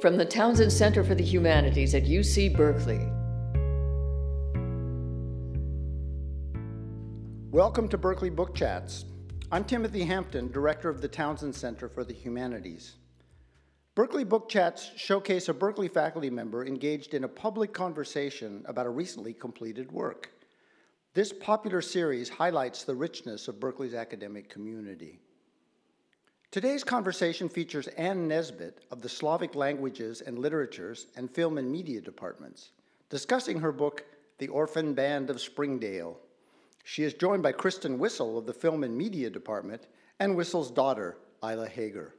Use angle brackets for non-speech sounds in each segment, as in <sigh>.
from the Townsend Center for the Humanities at UC Berkeley. Welcome to Berkeley Book Chats. I'm Timothy Hampton, Director of the Townsend Center for the Humanities. Berkeley Book Chats showcase a Berkeley faculty member engaged in a public conversation about a recently completed work. This popular series highlights the richness of Berkeley's academic community. Today's conversation features Anne Nesbet of the Slavic Languages and Literatures and Film and Media Departments, discussing her book, The Orphan Band of Springdale. She is joined by Kristen Whissel of the Film and Media Department and Whissel's daughter, Isla Hager.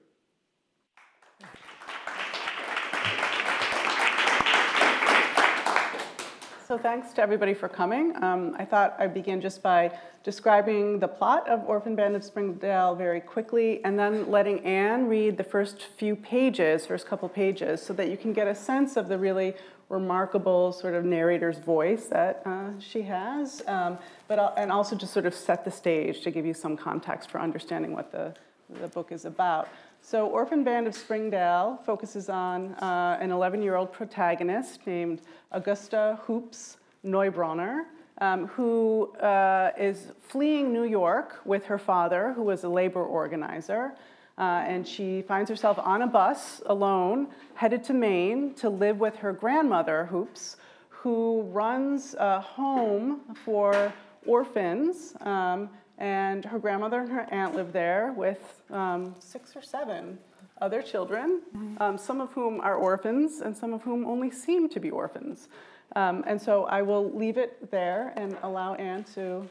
So thanks to everybody for coming. Um, I thought I'd begin just by describing the plot of Orphan Band of Springdale very quickly, and then letting Anne read the first few pages, first couple pages, so that you can get a sense of the really remarkable sort of narrator's voice that uh, she has, um, but and also just sort of set the stage to give you some context for understanding what the, the book is about. So, Orphan Band of Springdale focuses on uh, an 11 year old protagonist named Augusta Hoops Neubronner, um, who uh, is fleeing New York with her father, who was a labor organizer. Uh, and she finds herself on a bus alone, headed to Maine to live with her grandmother, Hoops, who runs a home for orphans. Um, and her grandmother and her aunt live there with um, six or seven other children, mm-hmm. um, some of whom are orphans and some of whom only seem to be orphans. Um, and so I will leave it there and allow Anne to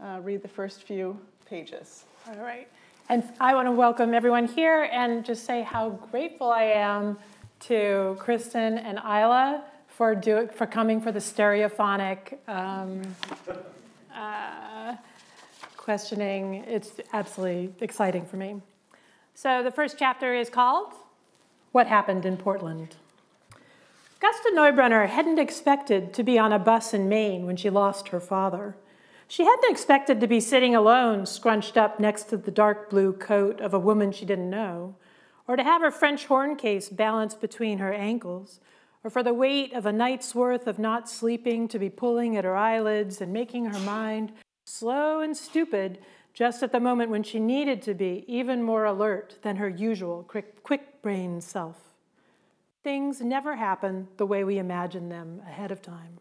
uh, read the first few pages. All right. And I want to welcome everyone here and just say how grateful I am to Kristen and Isla for, do, for coming for the stereophonic um, uh, questioning. It's absolutely exciting for me. So the first chapter is called What Happened in Portland. Gusta Neubronner hadn't expected to be on a bus in Maine when she lost her father. She hadn't expected to be sitting alone, scrunched up next to the dark blue coat of a woman she didn't know, or to have her French horn case balanced between her ankles, or for the weight of a night's worth of not sleeping to be pulling at her eyelids and making her mind slow and stupid just at the moment when she needed to be even more alert than her usual quick, quick brain self. Things never happen the way we imagine them ahead of time.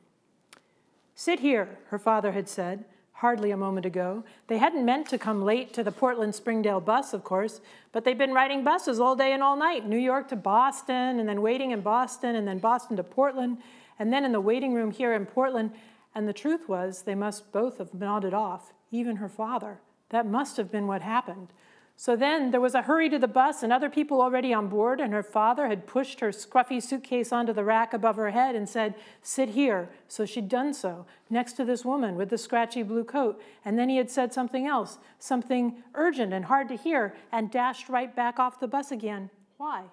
Sit here, her father had said, hardly a moment ago. They hadn't meant to come late to the Portland Springdale bus, of course, but they'd been riding buses all day and all night New York to Boston, and then waiting in Boston, and then Boston to Portland, and then in the waiting room here in Portland. And the truth was, they must both have nodded off, even her father. That must have been what happened. So then there was a hurry to the bus, and other people already on board, and her father had pushed her scruffy suitcase onto the rack above her head and said, Sit here. So she'd done so, next to this woman with the scratchy blue coat. And then he had said something else, something urgent and hard to hear, and dashed right back off the bus again. Why?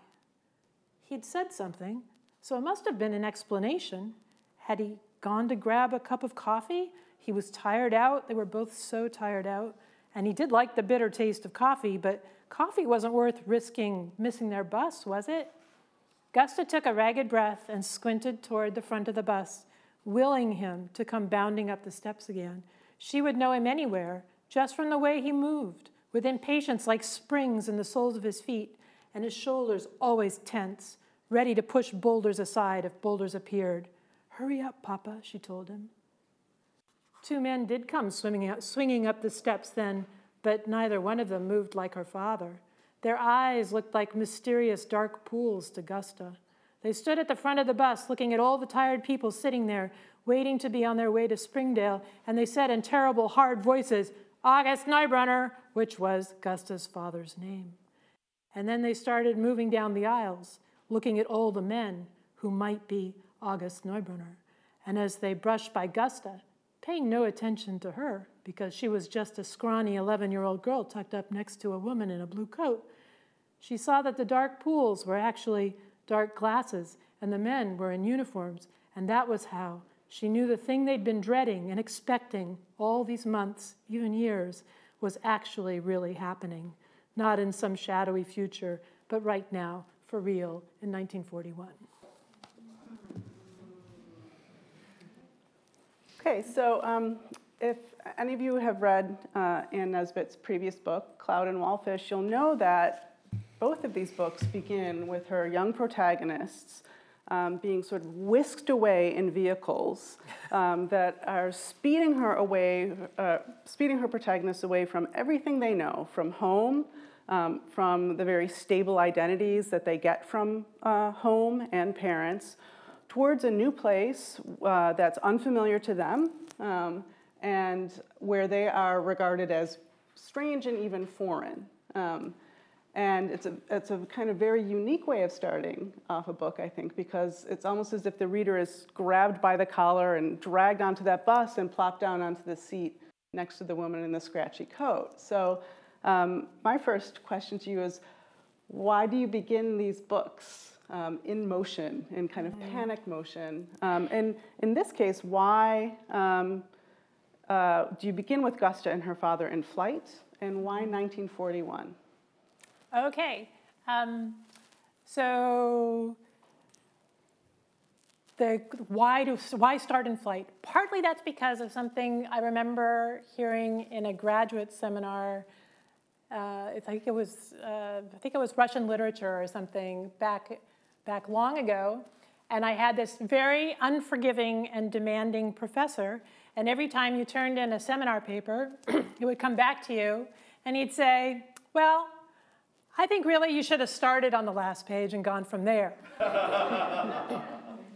He'd said something, so it must have been an explanation. Had he gone to grab a cup of coffee. He was tired out. They were both so tired out. And he did like the bitter taste of coffee, but coffee wasn't worth risking missing their bus, was it? Gusta took a ragged breath and squinted toward the front of the bus, willing him to come bounding up the steps again. She would know him anywhere, just from the way he moved, with impatience like springs in the soles of his feet, and his shoulders always tense, ready to push boulders aside if boulders appeared. Hurry up, Papa, she told him. Two men did come swimming out, swinging up the steps then, but neither one of them moved like her father. Their eyes looked like mysterious dark pools to Gusta. They stood at the front of the bus, looking at all the tired people sitting there, waiting to be on their way to Springdale, and they said in terrible, hard voices, August Neubronner, which was Gusta's father's name. And then they started moving down the aisles, looking at all the men who might be August Neubronner. And as they brushed by Gusta, paying no attention to her because she was just a scrawny 11 year old girl tucked up next to a woman in a blue coat, she saw that the dark pools were actually dark glasses and the men were in uniforms. And that was how she knew the thing they'd been dreading and expecting all these months, even years, was actually really happening. Not in some shadowy future, but right now, for real in 1941. Okay, so um, if any of you have read uh, Anne Nesbet's previous book, Cloud and Wallfish, you'll know that both of these books begin with her young protagonists um, being sort of whisked away in vehicles um, that are speeding her away, uh, speeding her protagonists away from everything they know, from home, um, from the very stable identities that they get from uh, home and parents, towards a new place uh, that's unfamiliar to them um, and where they are regarded as strange and even foreign. Um, and it's a, it's a kind of very unique way of starting off a book, I think, because it's almost as if the reader is grabbed by the collar and dragged onto that bus and plopped down onto the seat next to the woman in the scratchy coat. So, um, my first question to you is why do you begin these books um, in motion, in kind of mm-hmm. panic motion? Um, and in this case, why um, uh, do you begin with Gusta and her father in flight, and why 1941? Okay. Um, so the why do why start in flight? Partly that's because of something I remember hearing in a graduate seminar. Uh, I think it was uh, I think it was Russian literature or something back back long ago, and I had this very unforgiving and demanding professor. And every time you turned in a seminar paper, <clears throat> he would come back to you and he'd say, "Well, I think really you should have started on the last page and gone from there. <laughs>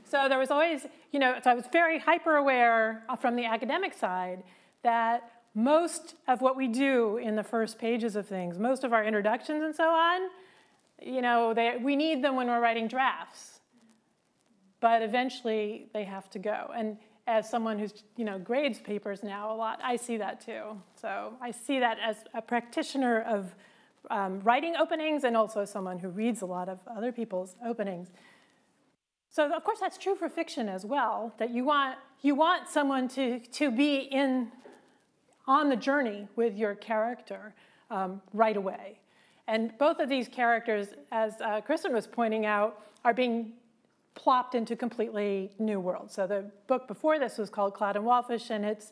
so there was always, you know, so I was very hyper aware from the academic side that most of what we do in the first pages of things, most of our introductions and so on, you know, they, we need them when we're writing drafts. But eventually they have to go. And as someone who's, you know, grades papers now a lot, I see that too. So I see that as a practitioner of um, writing openings and also someone who reads a lot of other people's openings. So of course that's true for fiction as well, that you want, you want someone to, to be in, on the journey with your character um, right away. And both of these characters, as uh, Kristen was pointing out, are being plopped into completely new worlds. So the book before this was called Cloud and Wallfish, and it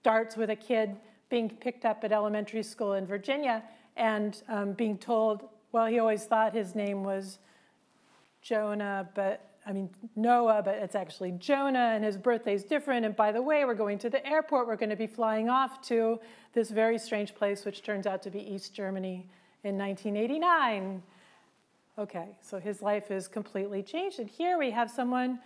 starts with a kid being picked up at elementary school in Virginia and um, being told, well, he always thought his name was Jonah, but I mean Noah, but it's actually Jonah, and his birthday's different. And by the way, we're going to the airport. We're going to be flying off to this very strange place, which turns out to be East Germany in 1989. Okay, so his life is completely changed. And here we have someone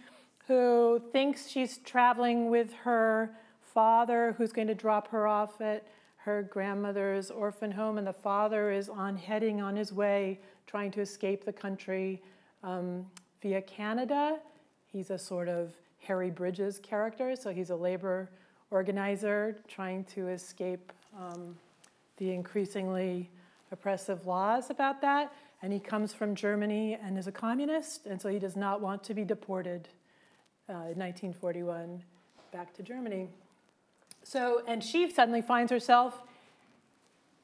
who thinks she's traveling with her father, who's going to drop her off at her grandmother's orphan home, and the father is on heading on his way, trying to escape the country um, via Canada. He's a sort of Harry Bridges character, so he's a labor organizer trying to escape um, the increasingly oppressive laws about that. And he comes from Germany and is a communist, and so he does not want to be deported uh, in 1941 back to Germany. So, and she suddenly finds herself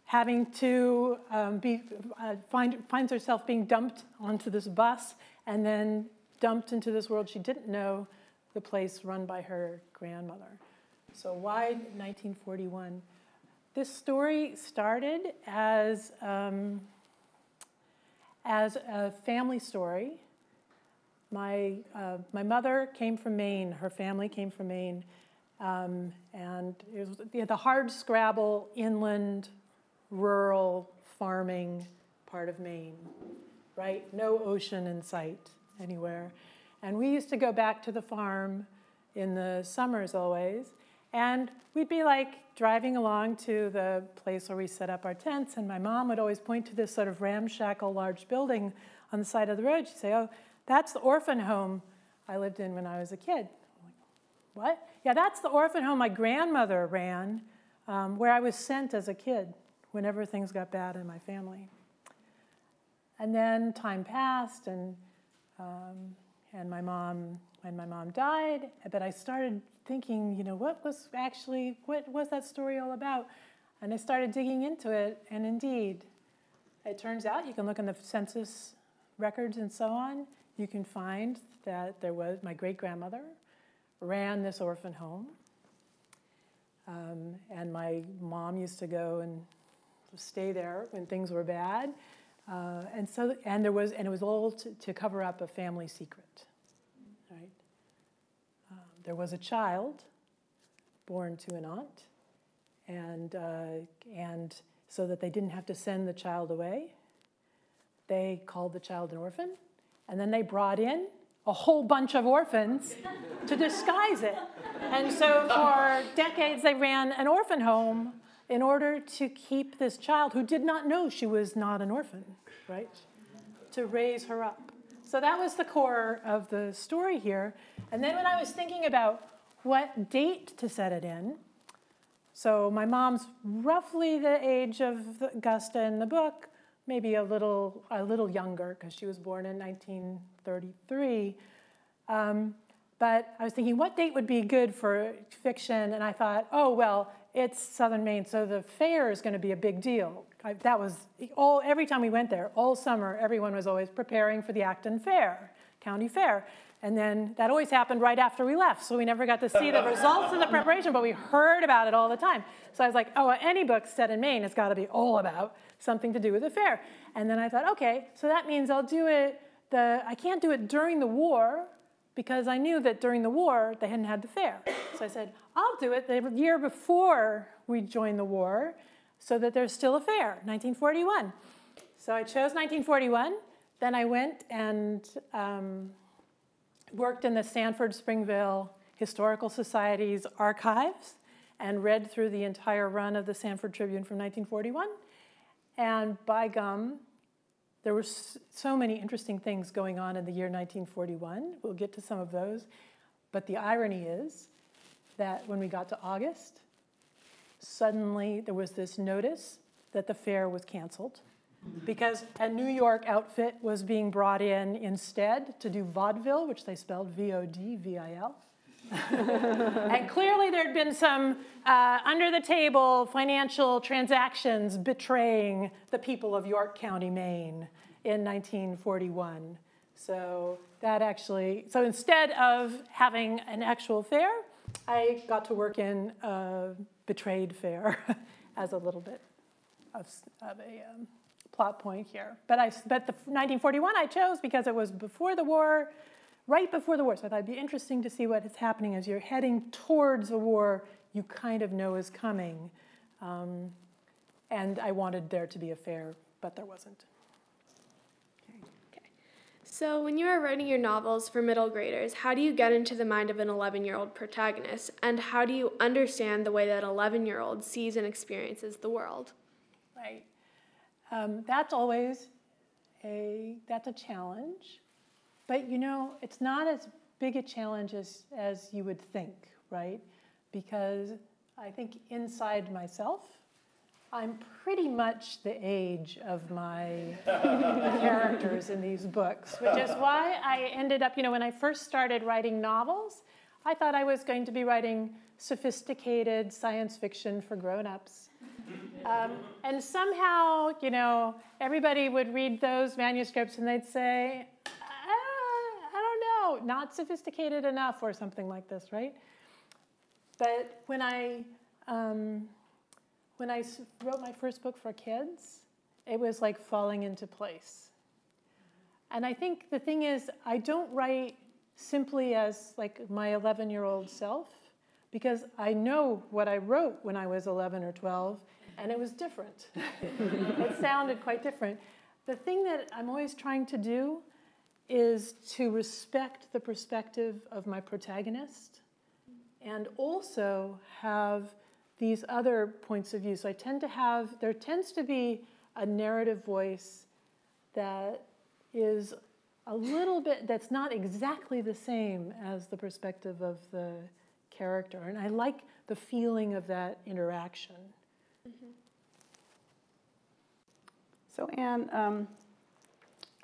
having to um, be, uh, find, finds herself being dumped onto this bus and then dumped into this world she didn't know, the place run by her grandmother. So, why 1941? This story started as, um, as a family story. My, uh, my mother came from Maine, her family came from Maine. Um, and it was you know, the hard scrabble inland, rural farming part of Maine, right? No ocean in sight anywhere. And we used to go back to the farm in the summers always, and we'd be like driving along to the place where we set up our tents, and my mom would always point to this sort of ramshackle large building on the side of the road. She'd say, Oh, that's the orphan home I lived in when I was a kid. What? Yeah, that's the orphan home my grandmother ran, um, where I was sent as a kid whenever things got bad in my family. And then time passed, and um, and my mom when my mom died. But I started thinking, you know, what was actually what was that story all about? And I started digging into it, and indeed, it turns out you can look in the census records and so on, you can find that there was my great grandmother ran this orphan home. Um, and my mom used to go and stay there when things were bad. Uh, and so, and there was, and it was all to, to cover up a family secret, right? Um, there was a child born to an aunt, and uh, and so that they didn't have to send the child away, they called the child an orphan, and then they brought in a whole bunch of orphans to disguise it. And so for decades, they ran an orphan home in order to keep this child who did not know she was not an orphan, right? To raise her up. So that was the core of the story here. And then when I was thinking about what date to set it in, so my mom's roughly the age of Augusta in the book, maybe a little a little younger because she was born in 1933. Um, but I was thinking, what date would be good for fiction? And I thought, oh well, it's Southern Maine, so the fair is going to be a big deal. I, that was all. Every time we went there, all summer, everyone was always preparing for the Acton Fair, county fair. And then that always happened right after we left, so we never got to see the <laughs> results of the preparation, but we heard about it all the time. So I was like, oh, any book set in Maine has got to be all about something to do with the fair. And then I thought, okay, so that means I'll do it. The I can't do it during the war because I knew that during the war they hadn't had the fair. So I said, I'll do it the year before we join the war, so that there's still a fair, 1941. So I chose 1941. Then I went and um, worked in the Sanford Springvale Historical Society's archives and read through the entire run of the Sanford Tribune from 1941. And by gum, there were so many interesting things going on in the year 1941. We'll get to some of those. But the irony is that when we got to August, suddenly there was this notice that the fair was canceled because a New York outfit was being brought in instead to do vaudeville, which they spelled V O D V I L. <laughs> and clearly, there'd been some uh, under the table financial transactions betraying the people of York County, Maine in 1941. So, that actually, so instead of having an actual fair, I got to work in a betrayed fair <laughs> as a little bit of, of a. Um, plot point here. But, I, but the 1941 I chose because it was before the war, right before the war. So I thought it'd be interesting to see what is happening as you're heading towards a war you kind of know is coming. Um, and I wanted there to be a fair, but there wasn't. Okay. So, when you are writing your novels for middle graders, how do you get into the mind of an 11 year old protagonist? And how do you understand the way that an 11 year old sees and experiences the world? Right. Um, that's always a that's a challenge, but you know it's not as big a challenge as, as you would think, right? Because I think inside myself, I'm pretty much the age of my <laughs> characters in these books, which is why I ended up, you know, when I first started writing novels, I thought I was going to be writing sophisticated science fiction for grown-ups. Um, and somehow, you know, everybody would read those manuscripts and they'd say, don't not sophisticated enough or something like this, right? But when I, um, when I wrote my first book for kids, it was like falling into place. And I think the thing is, I don't write simply as like my 11 year old self because I know what I wrote when I was 11 or 12, and it was different. <laughs> it sounded quite different. The thing that I'm always trying to do is to respect the perspective of my protagonist and also have these other points of view. So I tend to have, there tends to be a narrative voice that is a little bit, that's not exactly the same as the perspective of the character. And I like the feeling of that interaction. Mm-hmm. So, Anne, um,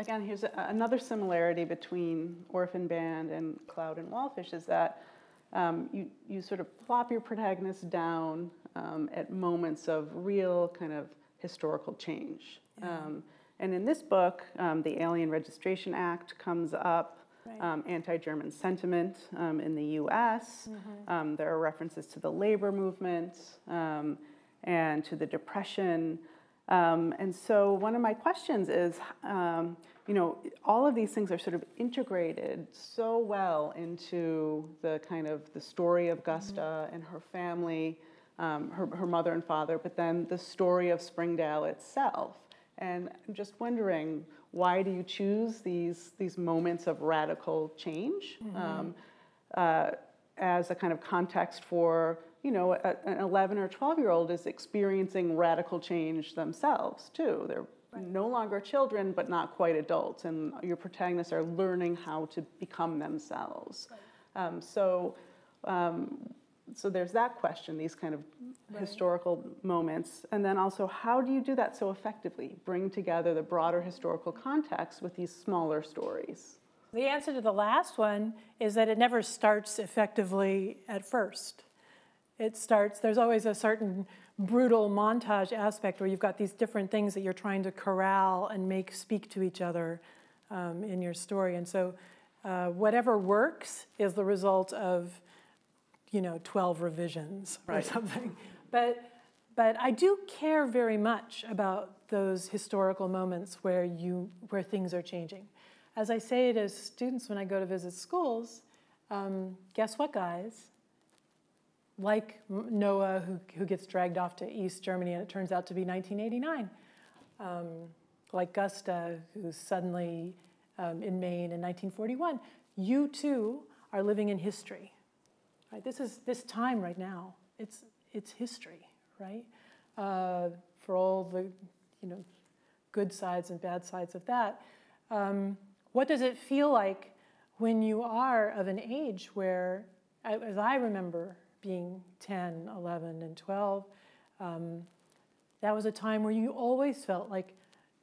again, here's a, another similarity between Orphan Band and Cloud and Wallfish is that um, you, you sort of plop your protagonist down um, at moments of real kind of historical change. Yeah. Um, And in this book, um, the Alien Registration Act comes up, Right. um, anti German sentiment um, in the US. Mm-hmm. Um, there are references to the labor movement um, and to the Depression. Um, and so, one of my questions is um, you know, all of these things are sort of integrated so well into the kind of the story of Gusta and her family, um, her, her mother and father, but then the story of Springdale itself. And I'm just wondering, why do you choose these, these moments of radical change um, uh, as a kind of context for, you know, a, an 11 or 12 year old is experiencing radical change themselves too. They're no longer children, but not quite adults, and your protagonists are learning how to become themselves. Um, so, um, so there's that question, these kind of historical moments, and then also how do you do that so effectively? Bring together the broader historical context with these smaller stories. The answer to the last one is that it never starts effectively at first. It starts, there's always a certain brutal montage aspect where you've got these different things that you're trying to corral and make speak to each other um, in your story. And so, uh, whatever works is the result of, you know, 12 revisions or something. But, but I do care very much about those historical moments where, you, where things are changing. As I say to students when I go to visit schools, um, guess what, guys? Like Noah, who, who gets dragged off to East Germany, and it turns out to be 1989. Um, like Gusta, who's suddenly um, in Maine in 1941. You too are living in history. Right? This is this time right now. It's it's history, right? Uh, for all the you know good sides and bad sides of that. Um, what does it feel like when you are of an age where, as I remember, being 10, 11, and 12, um, that was a time where you always felt like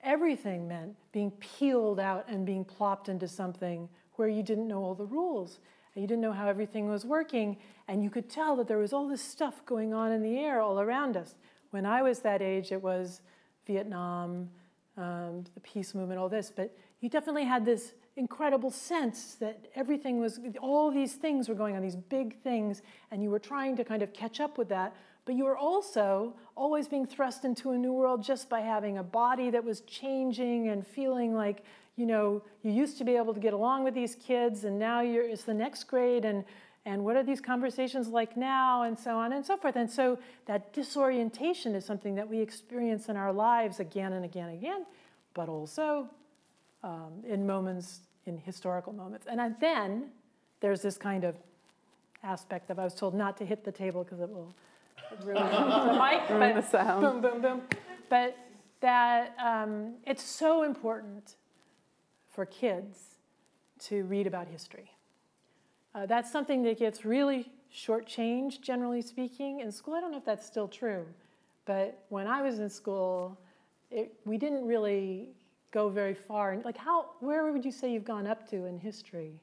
everything meant being peeled out and being plopped into something where you didn't know all the rules and you didn't know how everything was working, and you could tell that there was all this stuff going on in the air all around us. When I was that age, it was Vietnam, um, the peace movement, all this, but you definitely had this incredible sense that everything was, all these things were going on, these big things, and you were trying to kind of catch up with that. But you were also always being thrust into a new world just by having a body that was changing and feeling like, you know, you used to be able to get along with these kids, and now you're, it's the next grade, and and what are these conversations like now, and so on and so forth. And so that disorientation is something that we experience in our lives again and again and again, but also um, in moments, in historical moments. And then there's this kind of aspect of I was told not to hit the table because it will <laughs> ruin the mic, Ruin but the sound. boom, boom, boom. But that um, it's so important for kids to read about history. Uh, that's something that gets really shortchanged, generally speaking, in school. I don't know if that's still true, but when I was in school, it, we didn't really go very far. And Like, how, where would you say you've gone up to in history?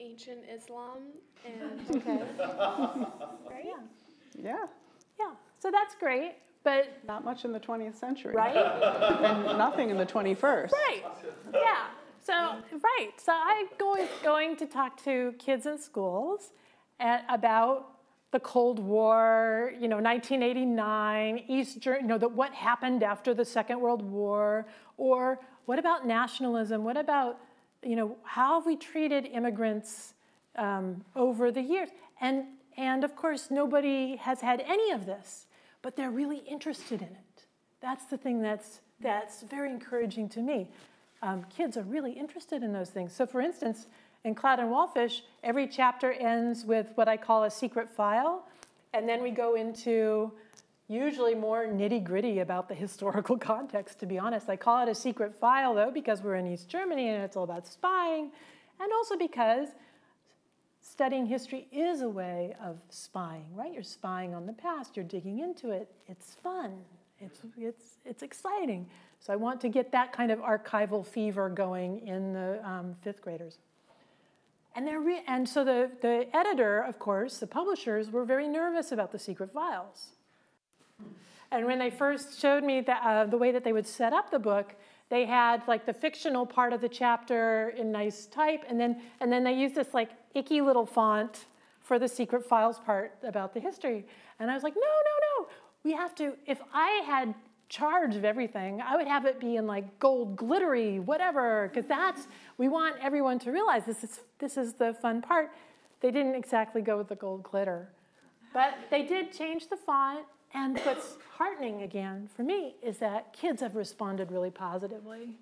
Ancient Islam and <laughs> Okay. right? <laughs> Yeah. Yeah, Yeah. So that's great, but not much in the 20th century. right? And nothing in the 21st. Right. Yeah. So right. So I'm going going to talk to kids in schools at, about the Cold War, you know, 1989, East, Ger- you know, the, what happened after the Second World War, or what about nationalism? What about, you know, how have we treated immigrants um, over the years? And and of course, nobody has had any of this, but they're really interested in it. That's the thing that's that's very encouraging to me. Um, kids are really interested in those things. So, for instance, in Cloud and Wallfish, every chapter ends with what I call a secret file, and then we go into usually more nitty gritty about the historical <laughs> context, to be honest. I call it a secret file, though, because we're in East Germany and it's all about spying, and also because studying history is a way of spying, right? You're spying on the past, you're digging into it. It's fun, it's, it's, it's exciting. So I want to get that kind of archival fever going in the um, fifth graders. And, re- and so the, the editor, of course, the publishers were very nervous about the secret files. And when they first showed me the, uh, the way that they would set up the book, they had like the fictional part of the chapter in nice type, and then and then they used this like icky little font for the secret files part about the history. And I was like, no, no, no. We have to. If I had charge of everything, I would have it be in like gold glittery, whatever, because that's we want everyone to realize this is this is the fun part. They didn't exactly go with the gold glitter. But they did change the font and what's heartening again for me is that kids have responded really positively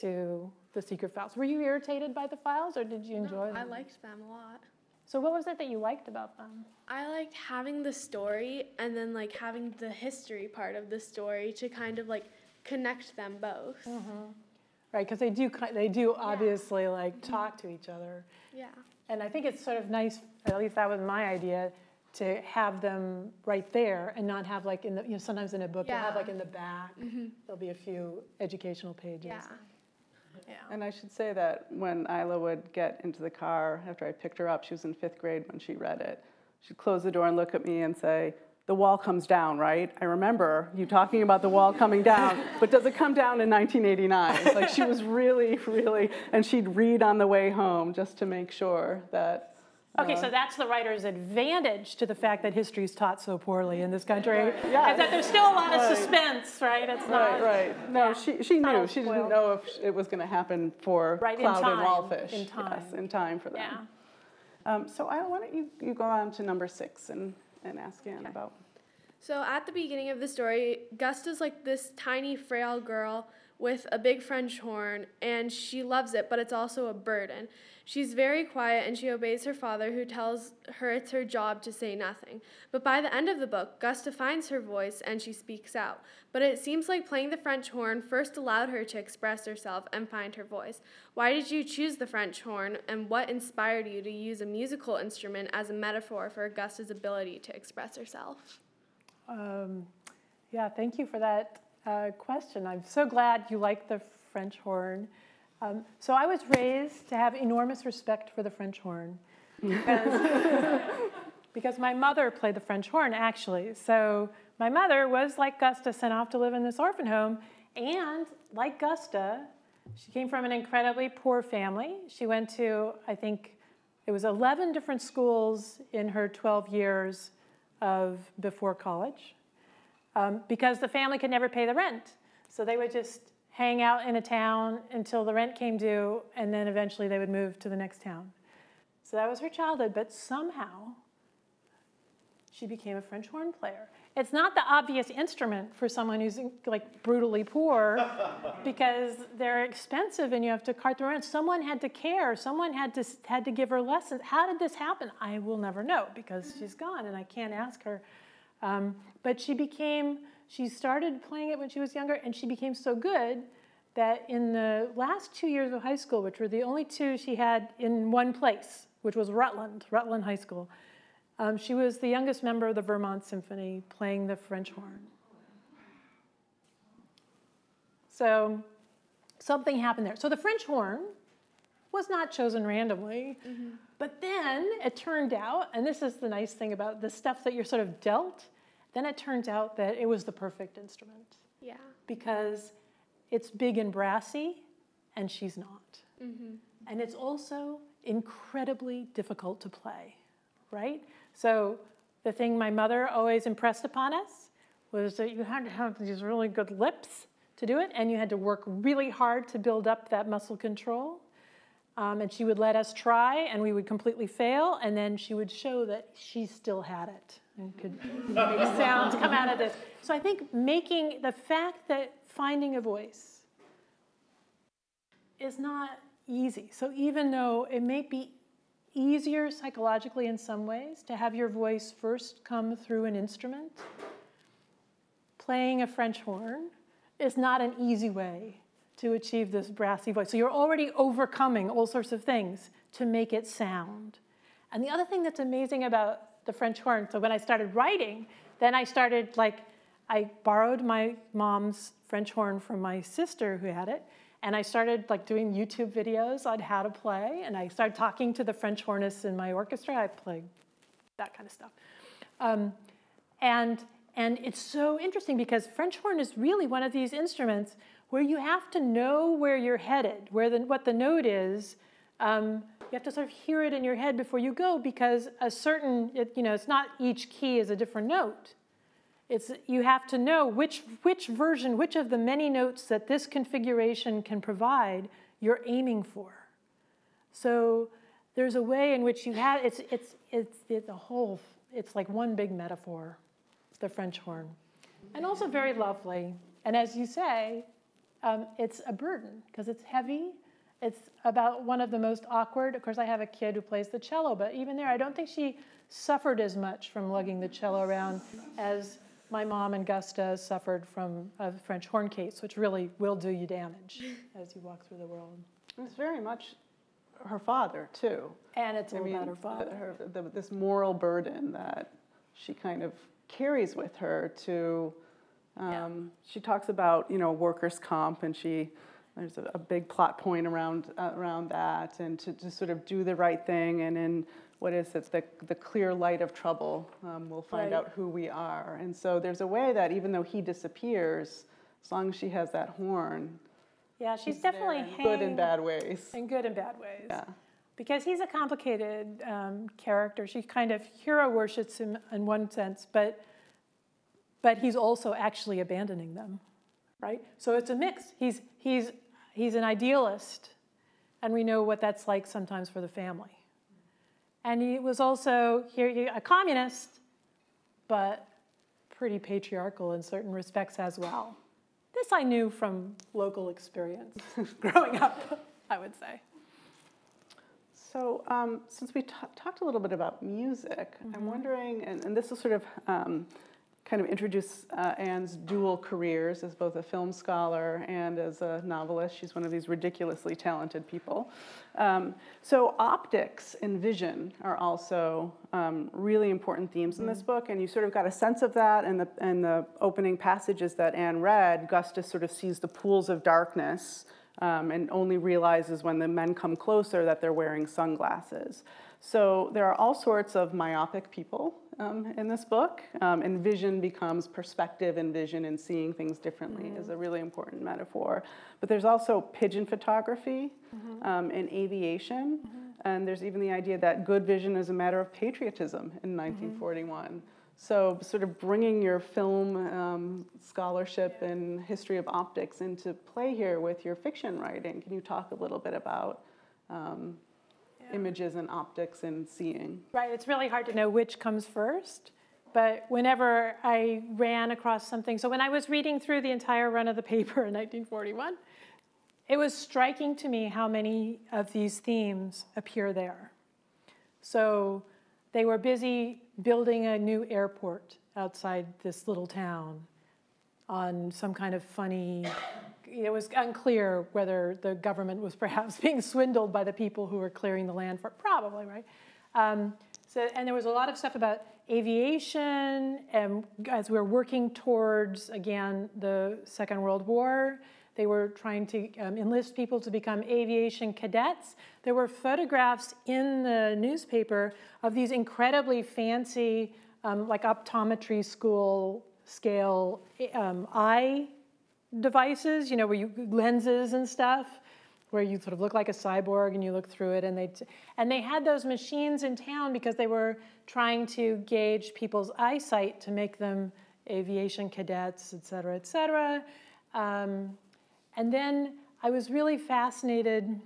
to the secret files. Were you irritated by the files or did you enjoy no, them? I liked them a lot. So what was it that you liked about them? I liked having the story and then like having the history part of the story to kind of like connect them both. Mm-hmm. Right, because they do they do obviously yeah. like talk to each other. Yeah. And I think it's sort of nice. At least that was my idea to have them right there and not have like in the you know sometimes in a book yeah. you'll have like in the back mm-hmm. there'll be a few educational pages. Yeah. Yeah. And I should say that when Isla would get into the car after I picked her up, she was in fifth grade when she read it. She'd close the door and look at me and say, the wall comes down, right? I remember you talking about the wall coming down, <laughs> but does it come down in 1989? Like she was really, really, and she'd read on the way home just to make sure that Okay, so that's the writer's advantage to the fact that history is taught so poorly in this country. Right. Yeah. Is that there's still a lot of right. suspense, right? It's not. Right, right. No, yeah. she, she knew. She didn't know if it was going to happen for right, cloud time, and wallfish. In time. Yes, in time for them. Yeah. Um, so I, why don't you, you go on to number six and, and ask Anne okay. about. So at the beginning of the story, Gusta's like this tiny, frail girl with a big French horn, and she loves it, but it's also a burden. She's very quiet and she obeys her father, who tells her it's her job to say nothing. But by the end of the book, Gusta finds her voice and she speaks out. But it seems like playing the French horn first allowed her to express herself and find her voice. Why did you choose the French horn, and what inspired you to use a musical instrument as a metaphor for Gusta's ability to express herself? Um, yeah, thank you for that uh, question. I'm so glad you like the French horn. Um, so I was raised to have enormous respect for the French horn because, <laughs> because my mother played the French horn, actually. So my mother was, like Gusta, sent off to live in this orphan home. And like Gusta, she came from an incredibly poor family. She went to, I think, it was 11 different schools in her 12 years of before college um, because the family could never pay the rent. So they would just hang out in a town until the rent came due, and then eventually they would move to the next town. So that was her childhood, but somehow she became a French horn player. It's not the obvious instrument for someone who's like brutally poor <laughs> because they're expensive and you have to cart them around. Someone had to care. Someone had to had to give her lessons. How did this happen? I will never know because she's gone and I can't ask her um, but she became, she started playing it when she was younger, and she became so good that in the last two years of high school, which were the only two she had in one place, which was Rutland, Rutland High School, um, she was the youngest member of the Vermont Symphony playing the French horn. So something happened there. So the French horn was not chosen randomly. Mm-hmm. But then it turned out, and this is the nice thing about the stuff that you're sort of dealt, then it turns out that it was the perfect instrument. Yeah. Because it's big and brassy, and she's not. Mm-hmm. And it's also incredibly difficult to play, right? So the thing my mother always impressed upon us was that you had to have these really good lips to do it, and you had to work really hard to build up that muscle control. Um, and she would let us try, and we would completely fail, and then she would show that she still had it and could make <laughs> sounds come out of this. So I think making the fact that finding a voice is not easy. So even though it may be easier psychologically in some ways to have your voice first come through an instrument, playing a French horn is not an easy way to achieve this brassy voice. So you're already overcoming all sorts of things to make it sound. And the other thing that's amazing about the French horn, so when I started writing, then I started like, I borrowed my mom's French horn from my sister who had it, and I started like doing YouTube videos on how to play, and I started talking to the French hornists in my orchestra. I play that kind of stuff. Um, and, and it's so interesting because French horn is really one of these instruments where you have to know where you're headed, where the, what the note is. Um, you have to sort of hear it in your head before you go because a certain, it, you know, it's not each key is a different note. It's, you have to know which, which version, which of the many notes that this configuration can provide, you're aiming for. So there's a way in which you have, it's, it's, it's, it's a whole, it's like one big metaphor, the French horn. And also very lovely. And as you say, um, it's a burden because it's heavy. It's about one of the most awkward. Of course, I have a kid who plays the cello, but even there, I don't think she suffered as much from lugging the cello around as my mom and Gusta suffered from a French horn case, which really will do you damage <laughs> as you walk through the world. It's very much her father too. And it's all I mean, about her father. Her, the, this moral burden that she kind of carries with her to. Um, yeah. She talks about you know workers' comp, and she there's a, a big plot point around uh, around that, and to, to sort of do the right thing, and in what is it, the, the clear light of trouble, um, we'll find right. out who we are. And so there's a way that even though he disappears, as long as she has that horn, yeah, she's definitely good in bad ways. In good and bad ways. Yeah. Because he's a complicated um, character. She kind of hero worships him in one sense, but but he's also actually abandoning them, right? So it's a mix. He's he's he's an idealist, and we know what that's like sometimes for the family. And he was also here a communist, but pretty patriarchal in certain respects as well. This I knew from local experience <laughs> growing up, I would say. So, um, since we t- talked a little bit about music, mm-hmm. I'm wondering, and, and, this is sort of um, kind of introduce uh, Anne's dual careers as both a film scholar and as a novelist. She's one of these ridiculously talented people. Um, so, optics and vision are also um, really important themes in this book, and you sort of got a sense of that in the, in the opening passages that Anne read. Gustus sort of sees the pools of darkness. Um, and only realizes when the men come closer that they're wearing sunglasses. So there are all sorts of myopic people um, in this book, um, and vision becomes perspective and vision and seeing things differently mm-hmm. is a really important metaphor. But there's also pigeon photography mm-hmm. um, and aviation, mm-hmm. and there's even the idea that good vision is a matter of patriotism in 1941. Mm-hmm. So, sort of bringing your film um, scholarship and history of optics into play here with your fiction writing. Can you talk a little bit about um, images and optics and seeing. Right, it's really hard to know which comes first. But whenever I ran across something, so when I was reading through the entire run of the paper in 1941, it was striking to me how many of these themes appear there. So they were busy building a new airport outside this little town on some kind of funny it was unclear whether the government was <laughs> perhaps being swindled by the people who were clearing the land for probably right. Um, so, and there was a lot of stuff about aviation, and as we were working towards again the Second World War, they were trying to um, enlist people to become aviation cadets. There were photographs in the newspaper of these incredibly fancy, um, like optometry school scale um, eye devices, you know, where you lenses and stuff, where you sort of look like a cyborg and you look through it. And they and they had those machines in town because they were trying to gauge people's eyesight to make them aviation cadets, et cetera, et cetera. Um, and then I was really fascinated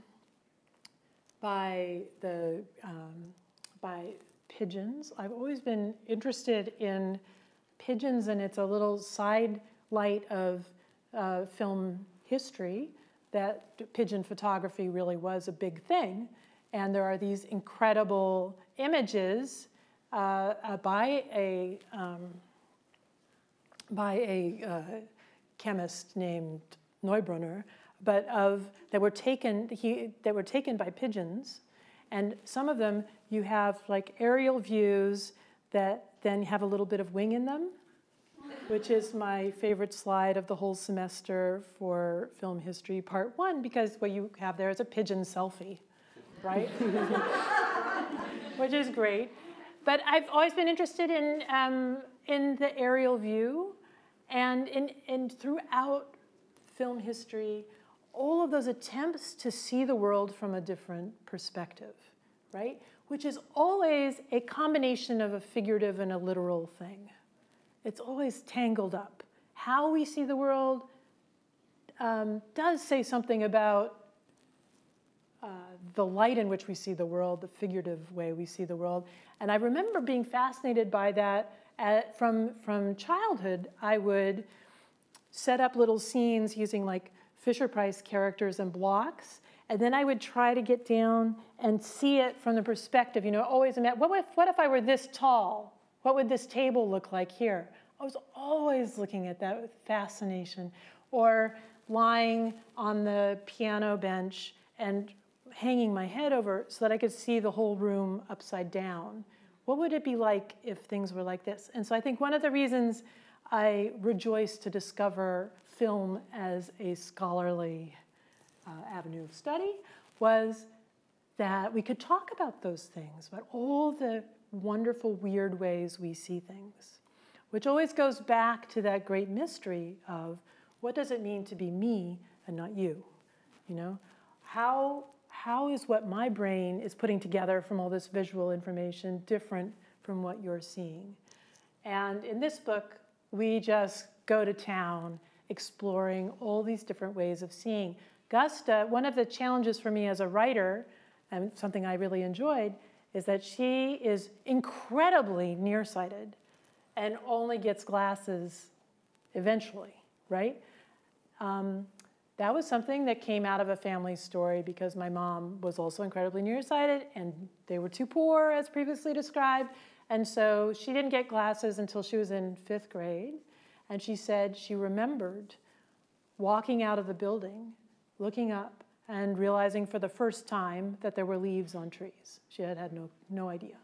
by the um, by pigeons. I've always been interested in pigeons, and it's a little side light of uh, film history that pigeon photography really was a big thing. And there are these incredible images uh, uh, by a um, by a uh, chemist named Neubronner, but of that were taken he that were taken by pigeons, and some of them you have like aerial views that then have a little bit of wing in them, which is my favorite slide of the whole semester for film history part one, because what you have there is a pigeon selfie, right? <laughs> which is great. But I've always been interested in, um, in the aerial view, and in, in throughout film history, all of those attempts to see the world from a different perspective, right? Which is always a combination of a figurative and a literal thing. It's always tangled up. How we see the world um, does say something about uh, the light in which we see the world, the figurative way we see the world. And I remember being fascinated by that at, from, from childhood. I would set up little scenes using like Fisher Price characters and blocks. And then I would try to get down and see it from the perspective, you know, always imagine, what if, what if I were this tall? What would this table look like here? I was always looking at that with fascination. Or lying on the piano bench and hanging my head over so that I could see the whole room upside down. What would it be like if things were like this? And so I think one of the reasons I rejoice to discover film as a scholarly uh, avenue of study was that we could talk about those things, about all the wonderful, weird ways we see things, which always goes back to that great mystery of what does it mean to be me and not you? You know, how how is what my brain is putting together from all this visual information different from what you're seeing? And in this book, we just go to town exploring all these different ways of seeing. Gusta, one of the challenges for me as a writer, and something I really enjoyed, is that she is incredibly nearsighted and only gets glasses eventually, right? Um, that was something that came out of a family story because my mom was also incredibly nearsighted and they were too poor, as previously described. And so she didn't get glasses until she was in fifth grade. And she said she remembered walking out of the building, looking up, and realizing for the first time that there were leaves on trees. She had had no, no idea.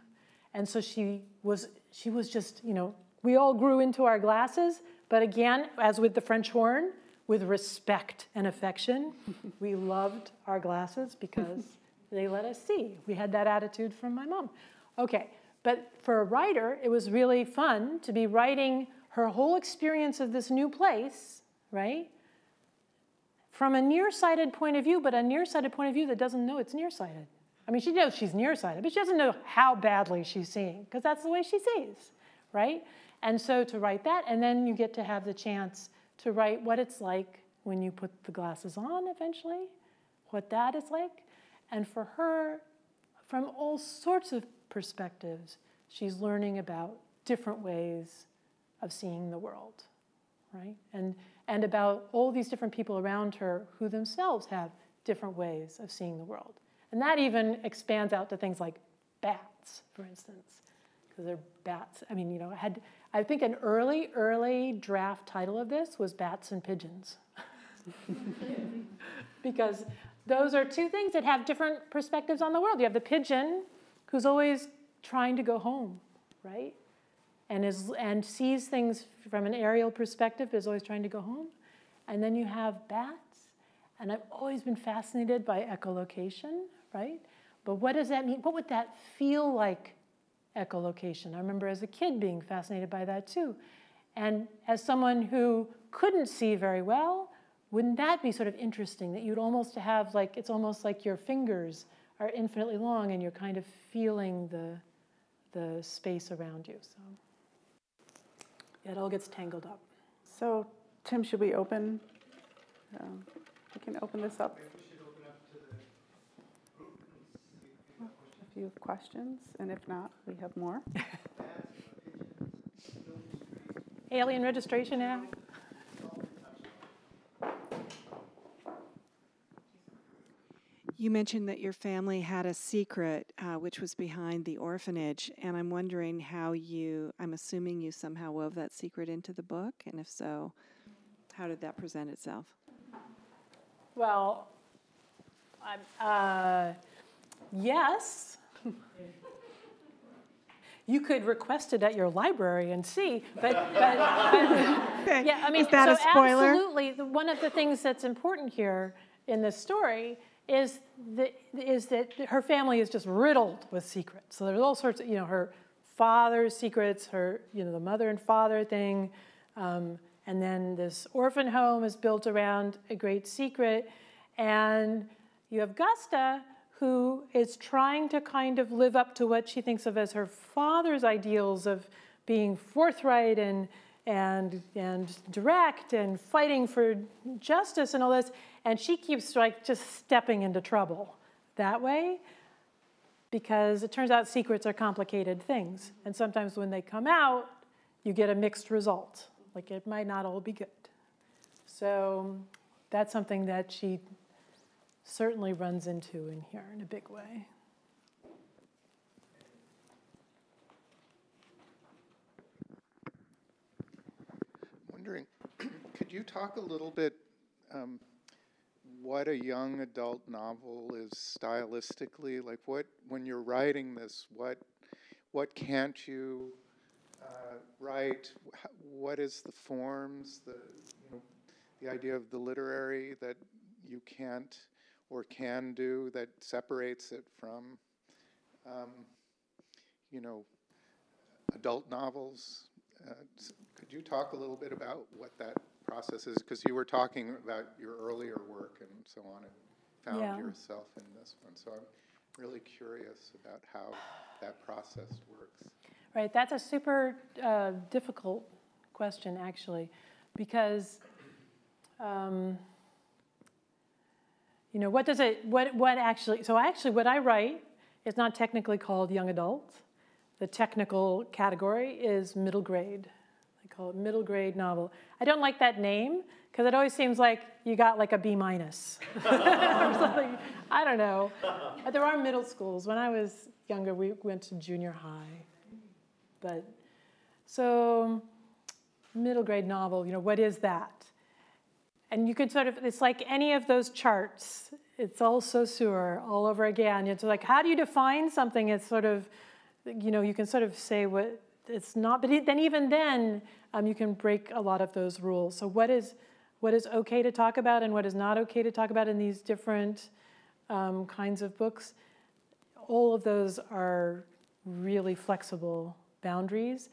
And so she was, she was just, you know, we all grew into our glasses, but again, as with the French horn, with respect and affection, <laughs> we loved our glasses because <laughs> they let us see. We had that attitude from my mom. Okay, but for a writer, it was really fun to be writing her whole experience of this new place, right? From a nearsighted point of view, but a nearsighted point of view that doesn't know it's nearsighted. I mean, she knows she's nearsighted, but she doesn't know how badly she's seeing, because that's the way she sees, right? And so to write that, and then you get to have the chance to write what it's like when you put the glasses on eventually, what that is like. And for her, from all sorts of perspectives, she's learning about different ways of seeing the world, right? And, and about all these different people around her who themselves have different ways of seeing the world. And that even expands out to things like bats, for instance, because they're bats. I mean, you know, I had I think an early, early draft title of this was Bats and Pigeons. <laughs> because those are two things that have different perspectives on the world. You have the pigeon who's always trying to go home, right? And, is, and sees things from an aerial perspective, is always trying to go home. And then you have bats, and I've always been fascinated by echolocation, right? But what does that mean? What would that feel like, echolocation? I remember as a kid being fascinated by that too. And as someone who couldn't see very well, wouldn't that be sort of interesting that you'd almost have like, it's almost like your fingers are infinitely long and you're kind of feeling the, the space around you. So. It all gets tangled up. So, Tim, should we open? Um, we can open this up. If you have questions, and if not, we have more. <laughs> Alien Registration Act. You mentioned that your family had a secret, uh, which was behind the orphanage, and I'm wondering how you, I'm assuming you somehow wove that secret into the book, and if so, how did that present itself? Well, uh, yes. <laughs> you could request it at your library and see, but, but, but yeah, I mean, Is that so a spoiler? absolutely, one of the things that's important here in this story is that, is that her family is just riddled with secrets. So there's all sorts of, you know, her father's secrets, her, you know, the mother and father thing, um, And then this orphan home is built around a great secret. And you have Gusta, who is trying to kind of live up to what she thinks of as her father's ideals of being forthright and and and direct and fighting for justice and all this and she keeps like just stepping into trouble that way because it turns out secrets are complicated things. And sometimes when they come out you get a mixed result. Like it might not all be good. So that's something that she certainly runs into in here in a big way. I'm wondering, <clears throat> could you talk a little bit um, what a young adult novel is stylistically? Like, what when you're writing this, what what can't you uh, write? What is the forms, the you know, the idea of the literary that you can't or can do that separates it from, um, you know, adult novels? Uh, could you talk a little bit about what that process is? Because you were talking about your earlier work and so on, and found Yeah. yourself in this one. So I'm really curious about how that process works. Right, that's a super uh, difficult question, actually, because um, you know what does it what what actually? So actually, what I write is not technically called young adult. The technical category is middle grade. Middle grade novel. I don't like that name because it always seems like you got like a B minus <laughs> or something. I don't know. But there are middle schools. When I was younger, we went to junior high. But so middle grade novel, you know, what is that? And you could sort of, it's like any of those charts. It's all so Saussure all over again. It's like, how do you define something? It's sort of, you know, you can sort of say what it's not, but then even then, um, you can break a lot of those rules. So what is, what is okay to talk about and what is not okay to talk about in these different um, kinds of books? All of those are really flexible boundaries.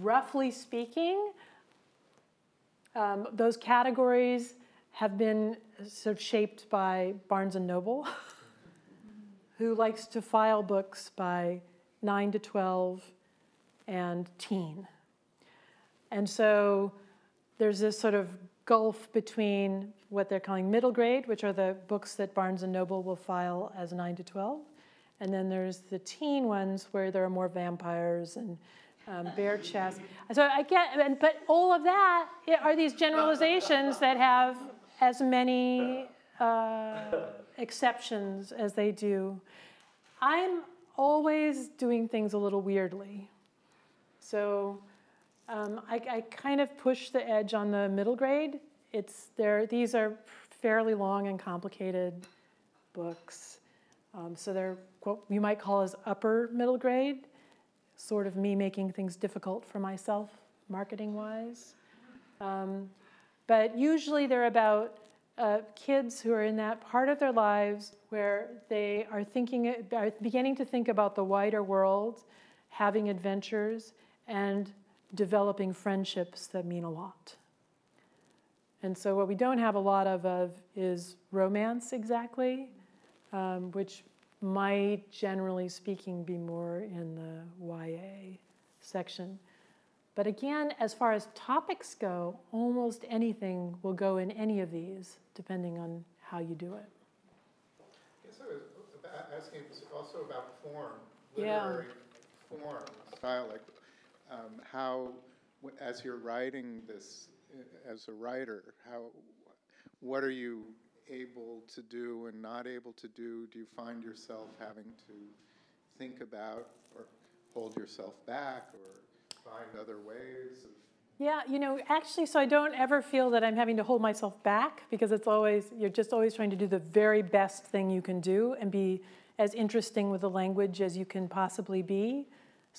Roughly speaking, um, those categories have been sort of shaped by Barnes and Noble, <laughs> who likes to file books by 9 to 12 and teen. And so there's this sort of gulf between what they're calling middle grade, which are the books that Barnes and Noble will file as 9 to 12, and then there's the teen ones where there are more vampires and um, bare chest. So I get, but all of that are these generalizations that have as many uh, exceptions as they do. I'm always doing things a little weirdly. So um, I, I, kind of push the edge on the middle grade. It's there. These are fairly long and complicated books. Um, so they're what you might call as upper middle grade, sort of me making things difficult for myself, marketing wise. Um, but usually they're about uh, kids who are in that part of their lives where they are thinking, are beginning to think about the wider world, having adventures, and developing friendships that mean a lot. And so, what we don't have a lot of, of is romance exactly, um, which might, generally speaking, be more in the YA section. But again, as far as topics go, almost anything will go in any of these, depending on how you do it. I guess I was asking also about form, Yeah. literary form, style, like um, how, as you're writing this uh, as a writer, how, what are you able to do and not able to do? Do you find yourself having to think about or hold yourself back or find other ways of Yeah, you know, actually, so I don't ever feel that I'm having to hold myself back because it's always, you're just always trying to do the very best thing you can do and be as interesting with the language as you can possibly be.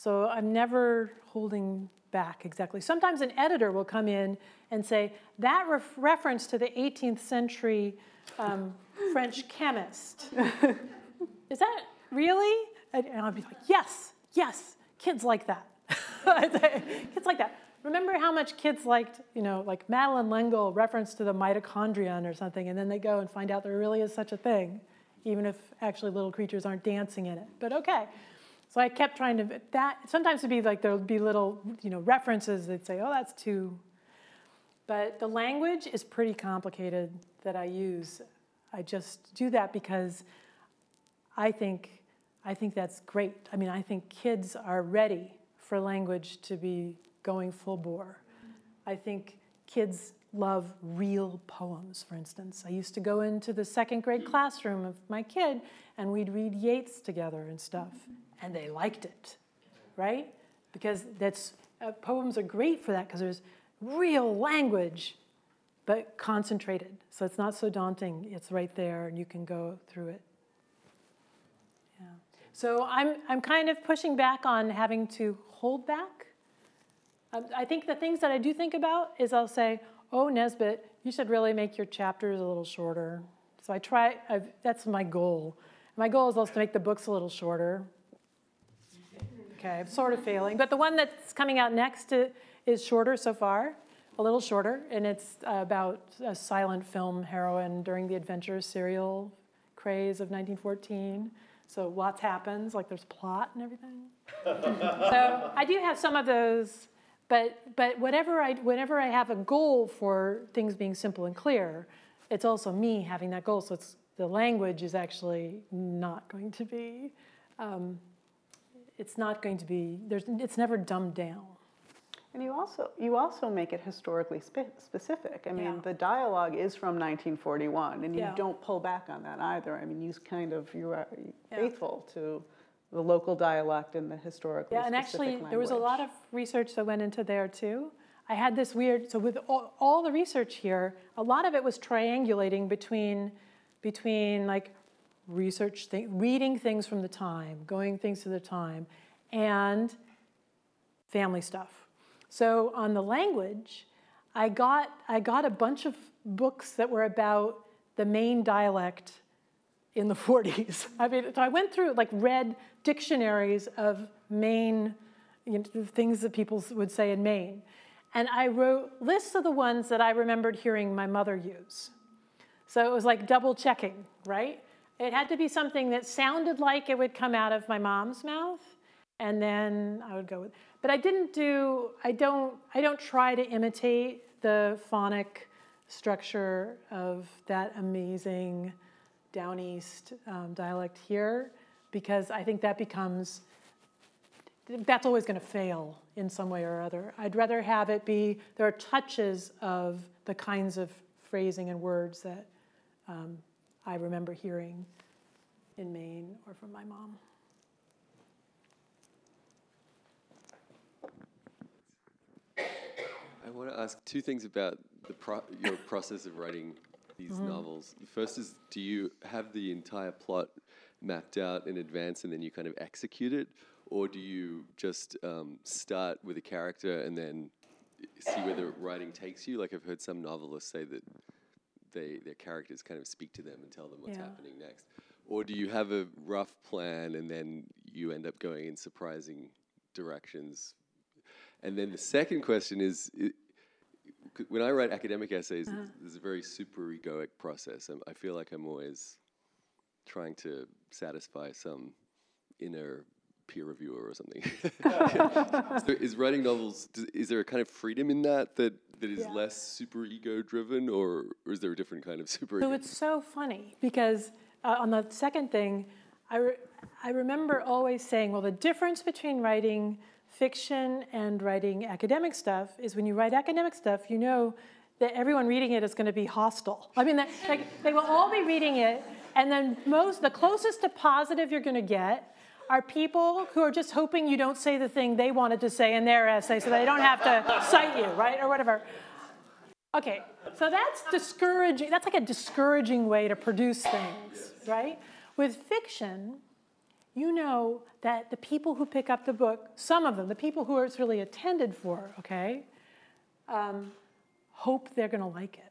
So I'm never holding back exactly. Sometimes an editor will come in and say, that ref- reference to the 18th century um, French chemist, <laughs> is that really? And I'll be like, yes, yes, kids like that. <laughs> kids like that. remember how much kids liked, you know, like Madeleine L'Engle reference to the mitochondrion or something, and then they go and find out there really is such a thing, even if actually little creatures aren't dancing in it. But okay. So I kept trying to that sometimes it'd be like there would be little, you know, references they'd say, oh, that's too. But the language is pretty complicated that I use. I just do that because I think I think that's great. I mean, I think kids are ready for language to be going full bore. I think kids love real poems, for instance. I used to go into the second grade classroom of my kid and we'd read Yeats together and stuff, and they liked it, right? Because that's uh, poems are great for that because there's real language, but concentrated. So it's not so daunting. It's right there, and you can go through it. Yeah. So I'm I'm kind of pushing back on having to hold back um, I think the things that I do think about is I'll say, oh, Nesbet, you should really make your chapters a little shorter. So I try, I've, that's my goal. My goal is also to make the books a little shorter. Okay, I'm sort of failing. But the one that's coming out next is shorter so far, a little shorter, and it's about a silent film heroine during the adventure serial craze of 1914. So lots happens, like there's plot and everything. <laughs> so I do have some of those but, but whatever I, whenever I have a goal for things being simple and clear, it's also me having that goal. So it's, the language is actually not going to be, um, it's not going to be, there's, it's never dumbed down. And you also you also make it historically spe- specific. I mean, Yeah. the dialogue is from 1941, and you Yeah. don't pull back on that either. I mean, you kind of you are Yeah. faithful to the local dialect and the historical. Yeah, and actually, there was a lot of research that went into there too. I had this weird, so with all, all the research here, a lot of it was triangulating between, between like research, th- reading things from the time, going things to the time, and family stuff. So on the language, I got, I got a bunch of books that were about the Maine dialect in the <laughs> 40s. I mean, so I went through, like, read dictionaries of Maine, you know, things that people would say in Maine. And I wrote lists of the ones that I remembered hearing my mother use. So it was like double checking, right? It had to be something that sounded like it would come out of my mom's mouth, and then I would go with. But I didn't do. I don't. I don't try to imitate the phonic structure of that amazing down east um, dialect here, because I think that becomes. That's always going to fail in some way or other. I'd rather have it be there are touches of the kinds of phrasing and words that um, I remember hearing in Maine or from my mom. I want to ask two things about the pro- your process of writing these Mm-hmm. novels. The first is, do you have the entire plot mapped out in advance and then you kind of execute it, or do you just um, start with a character and then see where the writing takes you? Like I've heard some novelists say that they their characters kind of speak to them and tell them what's Yeah. happening next, or do you have a rough plan and then you end up going in surprising directions and then the second question is, i- c- when I write academic essays, Uh-huh. there's a very super egoic process. I'm, I feel like I'm always trying to satisfy some inner peer reviewer or something. <laughs> so is writing novels? does- Is there a kind of freedom in that that, that is Yeah. less super ego driven, or, or is there a different kind of super? ego? So it's so funny because uh, on the second thing, I, re- I remember always saying, well, the difference between writing fiction and writing academic stuff is when you write academic stuff, you know that everyone reading it is going to be hostile. I mean, that, like, they will all be reading it, and then most, the closest to positive you're going to get are people who are just hoping you don't say the thing they wanted to say in their essay so they don't have to cite you, right, or whatever. Okay, so that's discouraging. That's like a discouraging way to produce things, right? With fiction, you know that the people who pick up the book, some of them, the people who it's really intended for, okay, um, hope they're going to like it.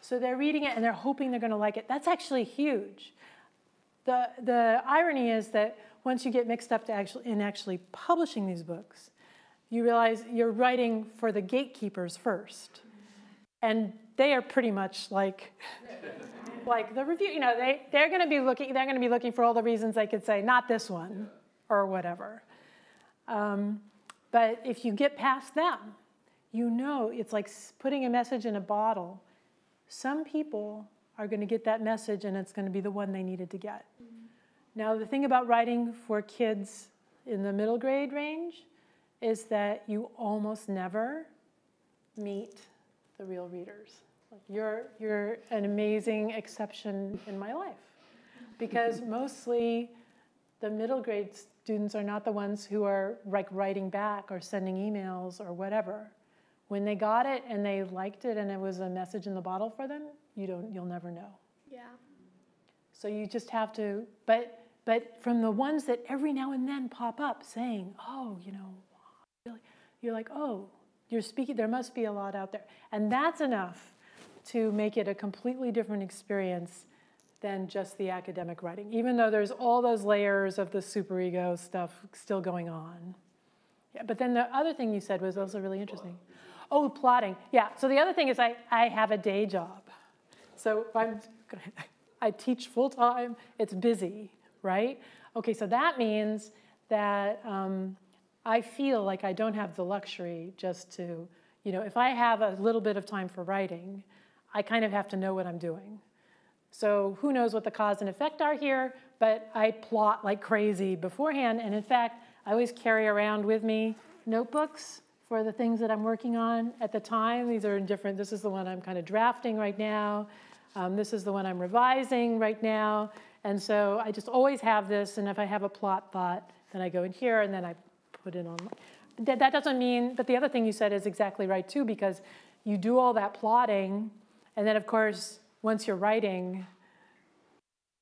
So they're reading it and they're hoping they're going to like it. That's actually huge. The, the irony is that once you get mixed up actually, in actually publishing these books, you realize you're writing for the gatekeepers first. And they are pretty much like, like the review, you know, they, they're gonna be looking, they're gonna be looking for all the reasons they could say, not this one, or whatever. Um, but if you get past them, you know it's like putting a message in a bottle. Some people are going to get that message and it's going to be the one they needed to get. Mm-hmm. Now, the thing about writing for kids in the middle grade range is that you almost never meet the real readers. You're, you're an amazing exception in my life because <laughs> mostly the middle grade students are not the ones who are like writing back or sending emails or whatever. When they got it and they liked it and it was a message in the bottle for them, you don't you'll never know. Yeah. So you just have to but but from the ones that every now and then pop up saying, "Oh, you know, you're like, "Oh, you're speaking there must be a lot out there." And that's enough to make it a completely different experience than just the academic writing, even though there's all those layers of the superego stuff still going on. Yeah, but then the other thing you said was also really interesting. Oh, plotting. Yeah, so the other thing is I, I have a day job. So I'm, <laughs> I teach full time, it's busy, right? Okay, so that means that um, I feel like I don't have the luxury just to, you know, if I have a little bit of time for writing, I kind of have to know what I'm doing. So who knows what the cause and effect are here, but I plot like crazy beforehand. And in fact, I always carry around with me notebooks for the things that I'm working on at the time. These are in different, this is the one I'm kind of drafting right now. Um, this is the one I'm revising right now. And so I just always have this, and if I have a plot thought, then I go in here and then I put it on. That, that doesn't mean, but the other thing you said is exactly right too, because you do all that plotting, and then of course, once you're writing,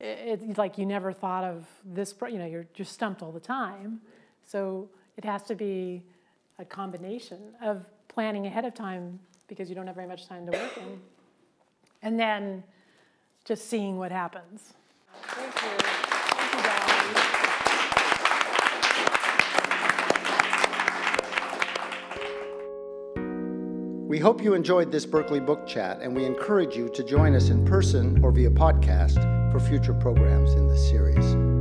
it, it's like you never thought of this, you know, you're just stumped all the time. So it has to be a combination of planning ahead of time because you don't have very much time to work in and then just seeing what happens. Thank you. Thank you, guys. We hope you enjoyed this Berkeley Book Chat, and we encourage you to join us in person or via podcast for future programs in the series.